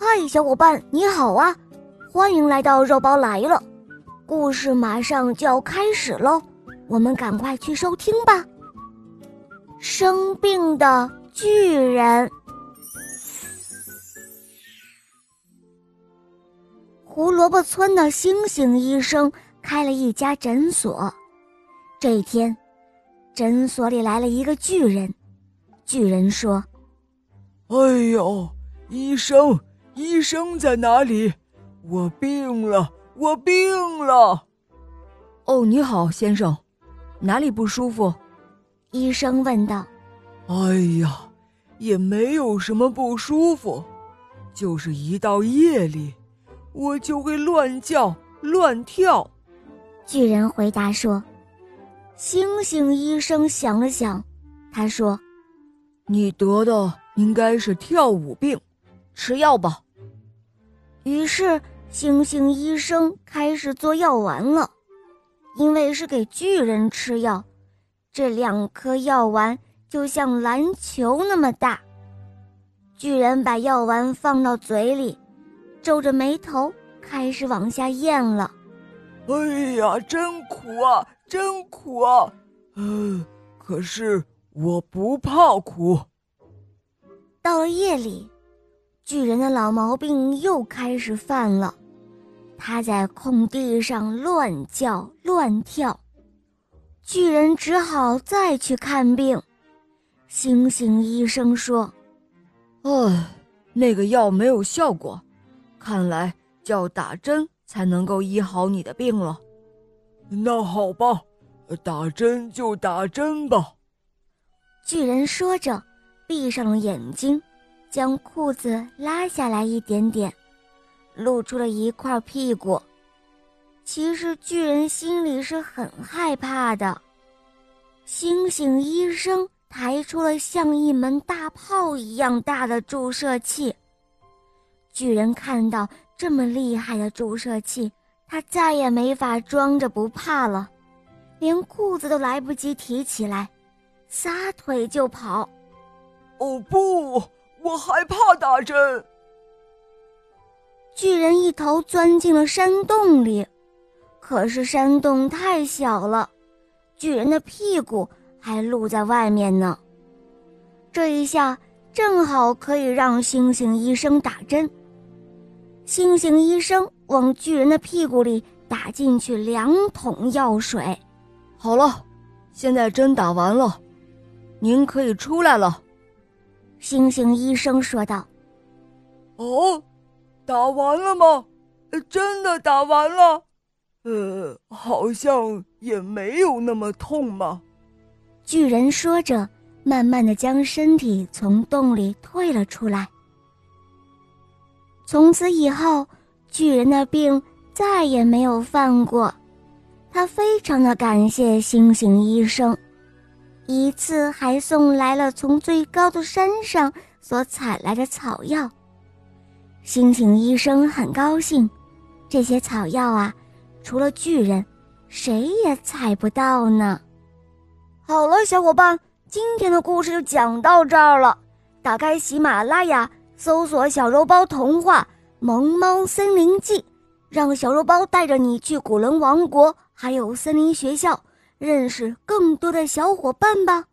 嗨，小伙伴，你好啊！欢迎来到肉包来了，故事马上就要开始喽，我们赶快去收听吧。生病的巨人，胡萝卜村的星星医生开了一家诊所。这一天，诊所里来了一个巨人。巨人说：“哎呦，医生，医生在哪里？我病了，我病了。”哦，你好，先生，哪里不舒服？医生问道：“哎呀，也没有什么不舒服，就是一到夜里，我就会乱叫乱跳。”巨人回答说：“星星医生想了想，他说：‘你得的应该是跳舞病，吃药吧。’于是星星医生开始做药丸了，因为是给巨人吃药。”这两颗药丸就像篮球那么大。巨人把药丸放到嘴里，皱着眉头开始往下咽了。哎呀，真苦啊，真苦啊！嗯，可是我不怕苦。到了夜里，巨人的老毛病又开始犯了，他在空地上乱叫乱跳。巨人只好再去看病。星星医生说：“唉，那个药没有效果，看来就要打针才能够医好你的病了。”那好吧，打针就打针吧。巨人说着，闭上了眼睛，将裤子拉下来一点点，露出了一块屁股。其实巨人心里是很害怕的。星星医生抬出了像一门大炮一样大的注射器。巨人看到这么厉害的注射器，他再也没法装着不怕了，连裤子都来不及提起来，撒腿就跑。哦不，我害怕打针。巨人一头钻进了山洞里。可是山洞太小了，巨人的屁股还露在外面呢。这一下正好可以让星星医生打针。星星医生往巨人的屁股里打进去两桶药水。好了，现在针打完了，您可以出来了。星星医生说道。哦，打完了吗？真的打完了。呃，好像也没有那么痛嘛。巨人说着，慢慢的将身体从洞里退了出来。从此以后，巨人的病再也没有犯过。他非常的感谢星星医生，一次还送来了从最高的山上所采来的草药。星星医生很高兴，这些草药啊。除了巨人，谁也采不到呢。好了，小伙伴，今天的故事就讲到这儿了。打开喜马拉雅，搜索“小肉包童话《萌猫森林记》，让小肉包带着你去古伦王国，还有森林学校，认识更多的小伙伴吧。